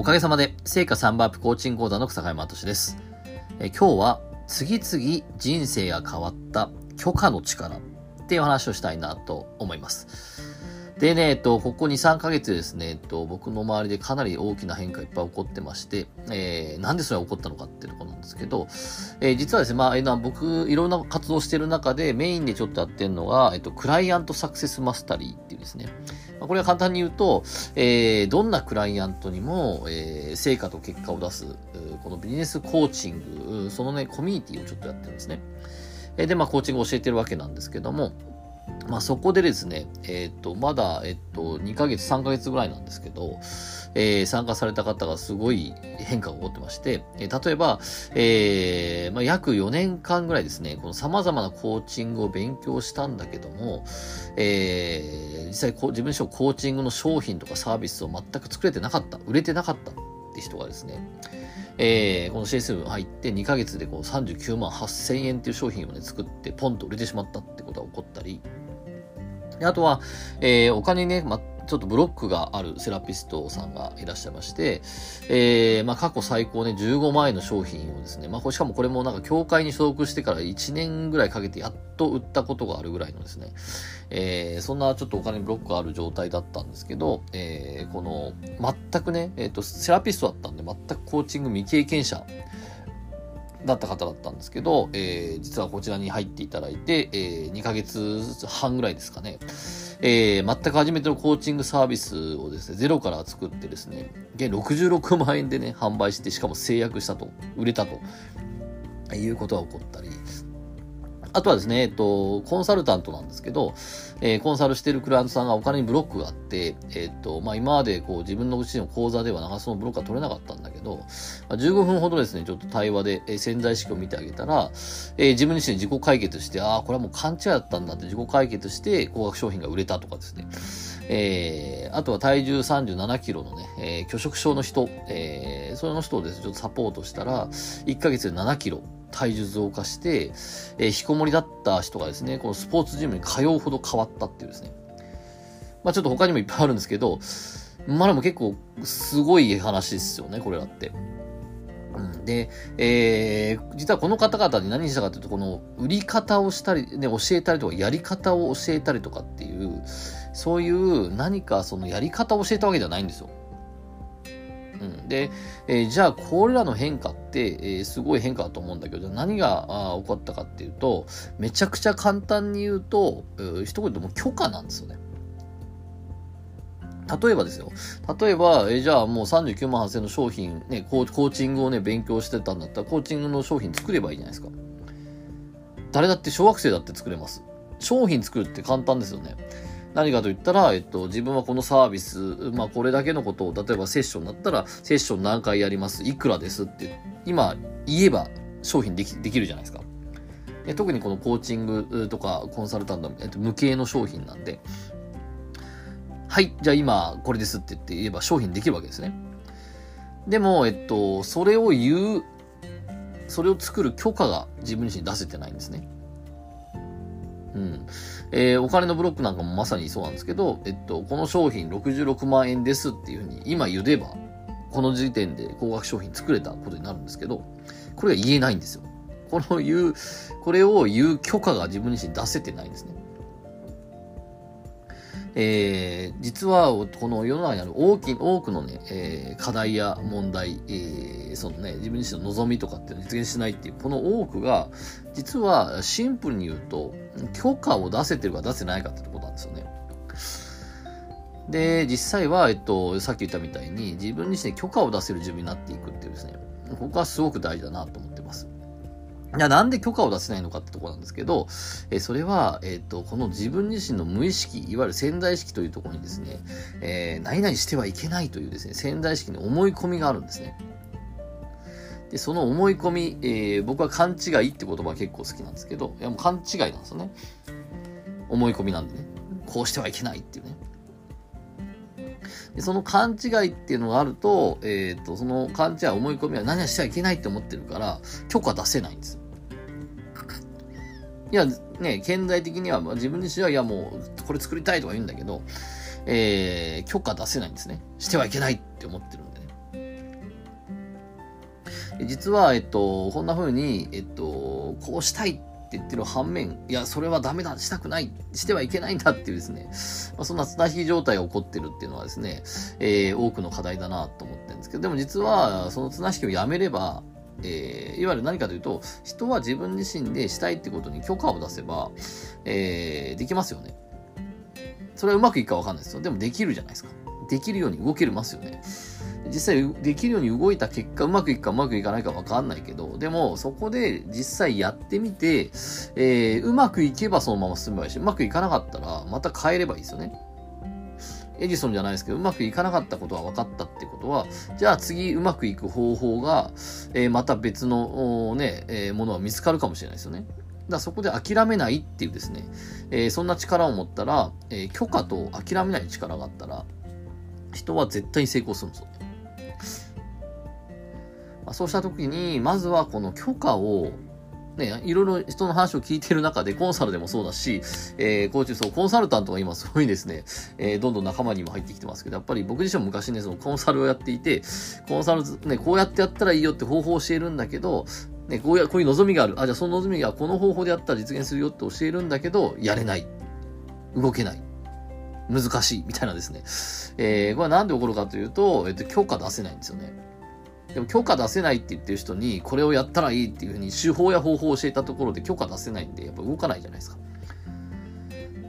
おかげさまで、成果3バープコーチング講座の草山敏です。え今日は、次々人生が変わった許可の力っていう話をしたいなと思います。でね、えっと、ここ2、3ヶ月ですね、えっと、僕の周りでかなり大きな変化いっぱい起こってまして、えー、なんでそれが起こったのかっていうところなんですけど、えー、実はですね、まあ、えー、僕、いろんな活動してる中で、メインでちょっとやってるのが、えっと、クライアントサクセスマスタリーっていうですね、まあ、これは簡単に言うと、えー、どんなクライアントにも、えー、成果と結果を出す、このビジネスコーチング、そのね、コミュニティをちょっとやってるんですね。で、まあ、コーチングを教えてるわけなんですけども、まあ、そこでですね、えっ、と、まだ、えっ、と、2ヶ月、3ヶ月ぐらいなんですけど、えー、参加された方がすごい変化が起こってまして、えー、例えば、えー、まあ、約4年間ぐらいですね、この様々なコーチングを勉強したんだけども、えー、実際こう自分自身コーチングの商品とかサービスを全く作れてなかった、売れてなかったって人がですね、えー、この CS 入って2ヶ月でこう39万8000円っていう商品をね、作ってポンと売れてしまったってことが起こったり、あとは、えー、お金ね、ま、ちょっとブロックがあるセラピストさんがいらっしゃいまして、えー、まあ、過去最高ね、15万円の商品をですね、まあ、しかもこれもなんか協会に所属してから1年ぐらいかけてやっと売ったことがあるぐらいのですね、えー、そんなちょっとお金ブロックがある状態だったんですけど、えー、この、全くね、えっ、と、セラピストだったんで、全くコーチング未経験者、だった方だったんですけど、えー、実はこちらに入っていただいて、えー、2ヶ月半ぐらいですかね、えー、全く初めてのコーチングサービスをですね、ゼロから作ってですね、66万円でね、販売して、しかも制約したと、売れたと、いうことが起こったり、あとはですね、えっと、コンサルタントなんですけど、えー、コンサルしてるクライアントさんがお金にブロックがあって、えっと、まあ、今までこう自分のうちの口座では長そのブロックが取れなかったんだけど、まあ、15分ほどですね、ちょっと対話で、えー、潜在意識を見てあげたら、えー、自分自身自己解決して、ああ、これはもう勘違いだったんだって自己解決して、高額商品が売れたとかですね。えー、あとは体重37キロのね、えー、拒食症の人、えー、その人をですね、ちょっとサポートしたら、1ヶ月で7キロ体重増加して、えー、引きこもりだった人がですね、このスポーツジムに通うほど変わったっていうですね。まあちょっと他にもいっぱいあるんですけど、まあでも結構すごい話ですよね、これだって。うん、で、えー、実はこの方々に何したかというと、この売り方をしたり、ね、教えたりとか、やり方を教えたりとかっていう、そういう何かそのやり方を教えたわけじゃないんですよ。うん、で、えー、じゃあこれらの変化って、えー、すごい変化だと思うんだけど、何が起こったかっていうと、めちゃくちゃ簡単に言うと、えー、一言でも許可なんですよね。例えばですよ。例えば、えじゃあもう39万8000の商品、ねコ、コーチングをね、勉強してたんだったら、コーチングの商品作ればいいじゃないですか。誰だって小学生だって作れます。商品作るって簡単ですよね。何かと言ったら、えっと、自分はこのサービス、まあ、これだけのことを、例えばセッションだったら、セッション何回やります、いくらですって、今言えば商品できできるじゃないですか。特にこのコーチングとかコンサルタント、えっと、無形の商品なんで、はい、じゃあ今これですって言って言えば商品できるわけですね。でも、えっと、それを言う、それを作る許可が自分自身出せてないんですね。うん。えー、お金のブロックなんかもまさにそうなんですけど、えっと、この商品66万円ですっていうふうに今言えば、この時点で高額商品作れたことになるんですけど、これが言えないんですよ。この言う、これを言う許可が自分自身出せてないんですね。えー、実はこの世の中にある大き多くのね、えー、課題や問題、えー、そのね、自分自身の望みとかっていうのを実現しないっていう、この多くが、実はシンプルに言うと、許可を出せてるか出せないかってことなんですよね。で、実際は、えっと、さっき言ったみたいに、自分自身で許可を出せる準備になっていくっていうですね、ここはすごく大事だなと思って。じゃあなんで許可を出せないのかってところなんですけど、えそれは、えっ、ー、と、この自分自身の無意識、いわゆる潜在意識というところにですね、えー、何々してはいけないというですね、潜在意識に思い込みがあるんですね。で、その思い込み、えー、僕は勘違いって言葉結構好きなんですけど、いやもう勘違いなんですよね。思い込みなんでね。こうしてはいけないっていうね。でその勘違いっていうのがあると、えっ、ー、と、その勘違い、思い込みは何はしちゃいけないって思ってるから、許可出せないんです。いや、ね、現代的には、ま、自分自身は、いや、もう、これ作りたいとか言うんだけど、えー、許可出せないんですね。してはいけないって思ってるんでね。実は、えっと、こんな風に、えっと、こうしたいって言ってる反面、いや、それはダメだ、したくない、してはいけないんだっていうですね、まあ、そんな綱引き状態が起こってるっていうのはですね、えー、多くの課題だなと思ってるんですけど、でも実は、その綱引きをやめれば、えー、いわゆる何かというと、人は自分自身でしたいってことに許可を出せば、えー、できますよね。それはうまくいくかわかんないですよ。でもできるじゃないですか。できるように動けるますよね。実際できるように動いた結果、うまくいくかうまくいかないかわかんないけど、でもそこで実際やってみて、えー、うまくいけばそのまま進めばいいし、うまくいかなかったらまた変えればいいですよね。エジソンじゃないですけど、うまくいかなかったことは分かったってことは、じゃあ次うまくいく方法が、えー、また別のね、えー、ものは見つかるかもしれないですよね。だそこで諦めないっていうですね、えー、そんな力を持ったら、え許可と諦めない力があったら、人は絶対に成功するんですよ。まあ、そうした時に、まずはこの許可をね、いろいろ人の話を聞いている中で、コンサルでもそうだし、えー、コーチ、そう、コンサルタントが今すごいですね、えー、どんどん仲間にも入ってきてますけど、やっぱり僕自身も昔ね、そのコンサルをやっていて、コンサル、ね、こうやってやったらいいよって方法を教えるんだけど、ね、こうや、こういう望みがある。あ、じゃあその望みがこの方法でやったら実現するよって教えるんだけど、やれない。動けない。難しい。みたいなですね。えー、これはなんで起こるかというと、えっと、許可出せないんですよね。でも許可出せないって言ってる人に、これをやったらいいっていうふうに手法や方法を教えたところで許可出せないんで、やっぱ動かないじゃないですか。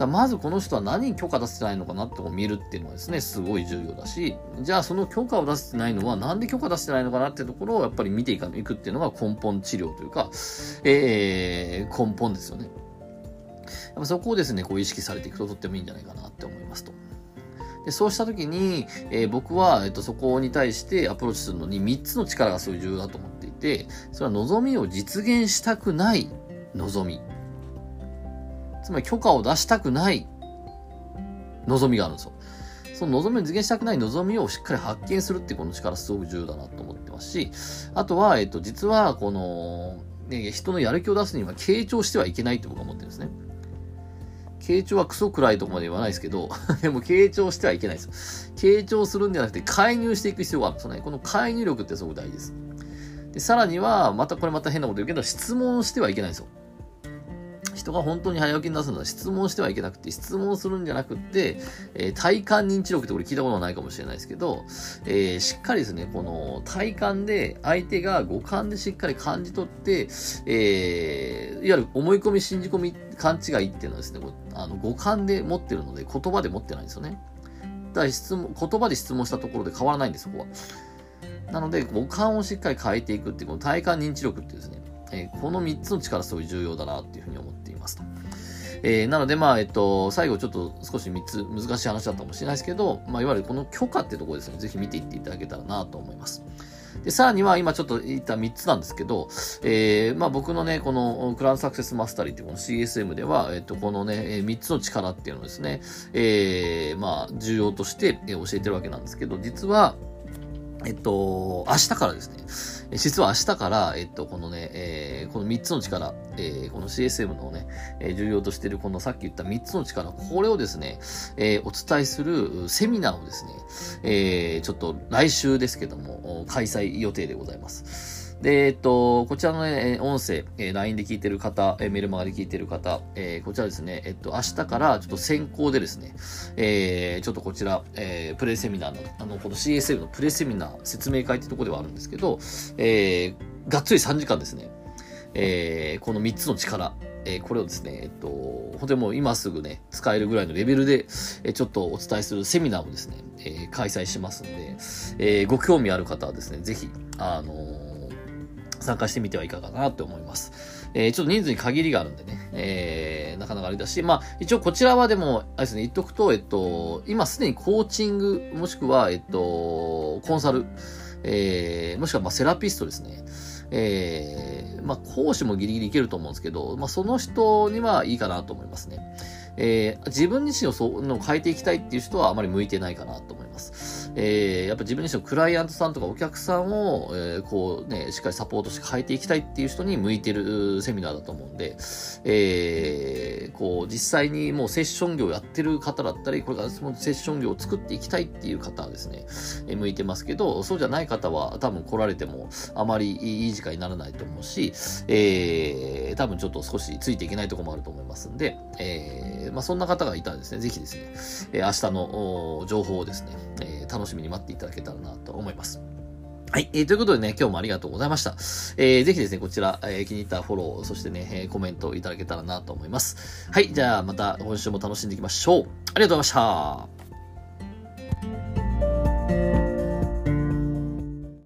だまずこの人は何に許可出せてないのかなって見るっていうのはですね、すごい重要だし、じゃあその許可を出せてないのはなんで許可出してないのかなっていうところをやっぱり見ていかいくっていうのが根本治療というか、えー、根本ですよね。やっぱそこをですね、こう意識されていくととってもいいんじゃないかなって思いますと。でそうした時に、えー、僕は、えっと、そこに対してアプローチするのに3つの力がすごい重要だと思っていて、それは望みを実現したくない望み。つまり許可を出したくない望みがあるんですよ。その望みを実現したくない望みをしっかり発見するってこの力すごく重要だなと思ってますし、あとは、えっと、実は、この、ね、人のやる気を出すには傾聴してはいけないって僕は思ってるんですね。傾聴はクソ暗いとこまで言わないですけど、でも傾聴してはいけないですよ。傾聴するんじゃなくて介入していく必要があるんですよね。この介入力ってすごく大事です。で、さらには、またこれまた変なこと言うけど、質問してはいけないですよ。人が本当に早起きに出すのは質問してはいけなくて、質問するんじゃなくて、えー、体感認知力ってこれ聞いたことないかもしれないですけど、えー、しっかりですね、この体感で相手が五感でしっかり感じ取って、えー、いわゆる思い込み、信じ込み、勘違いっていうのはですね、あの五感で持ってるので言葉で持ってないんですよね。だから質問、言葉で質問したところで変わらないんです、そこは。なので、五感をしっかり変えていくっていう、この体感認知力っていうですね、えー、この3つの力すごい重要だなっていうふうに思っていますと。えー、なので、まあ、えっと、最後ちょっと少し3つ難しい話だったかもしれないですけど、まあ、いわゆるこの許可ってところですね、ぜひ見ていっていただけたらなと思います。で、さらには今ちょっと言った3つなんですけど、えー、まあ僕のね、このクラウドサクセスマスタリーっていうこの CSM では、えっと、このね、3つの力っていうのをですね、えー、まあ重要として教えてるわけなんですけど、実は、えっと、明日からですね、実は明日から、えっと、このね、えー、この3つの力、えー、この CSM のね、えー、重要としているこのさっき言った3つの力、これをですね、えー、お伝えするセミナーをですね、えー、ちょっと来週ですけども、開催予定でございます。で、えっと、こちらのね、音声、えー、LINE で聞いてる方、えー、メルマガで聞いてる方、えー、こちらですね、えっと、明日からちょっと先行でですね、えー、ちょっとこちら、えー、プレイセミナーの、あの、この CSL のプレイセミナー説明会ってとこではあるんですけど、えー、がっつり3時間ですね、えー、この3つの力、えー、これをですね、えっと、本当にもう今すぐね、使えるぐらいのレベルで、えー、ちょっとお伝えするセミナーをですね、えー、開催しますんで、えー、ご興味ある方はですね、ぜひ、あのー参加してみてはいかがかなと思います。えー、ちょっと人数に限りがあるんでね、えー、なかなかあれだし、まあ、一応こちらはでも、あれですね、言っとくと、えっと、今すでにコーチング、もしくは、えっと、コンサル、えー、もしくは、まあ、セラピストですね。えー、まあ、講師もギリギリいけると思うんですけど、まあ、その人にはいいかなと思いますね。えー、自分自身をそうの変えていきたいっていう人はあまり向いてないかなと思います。ます。えー、やっぱ自分自身のクライアントさんとかお客さんを、えー、こうね、しっかりサポートして変えていきたいっていう人に向いてるセミナーだと思うんで、えー、こう、実際にもうセッション業やってる方だったり、これからそのセッション業を作っていきたいっていう方はですね、え、向いてますけど、そうじゃない方は多分来られてもあまりいい時間にならないと思うし、えー、多分ちょっと少しついていけないとこもあると思いますんで、えー、まあそんな方がいたらですね、ぜひですね、え、明日の情報をですね、え、楽しみに待っていただけたらなと思います。はい。えー、ということでね、今日もありがとうございました。えー、ぜひですね、こちら、えー、気に入ったフォロー、そしてね、えー、コメントいただけたらなと思います。はい。じゃあ、また今週も楽しんでいきましょう。ありがとうございました。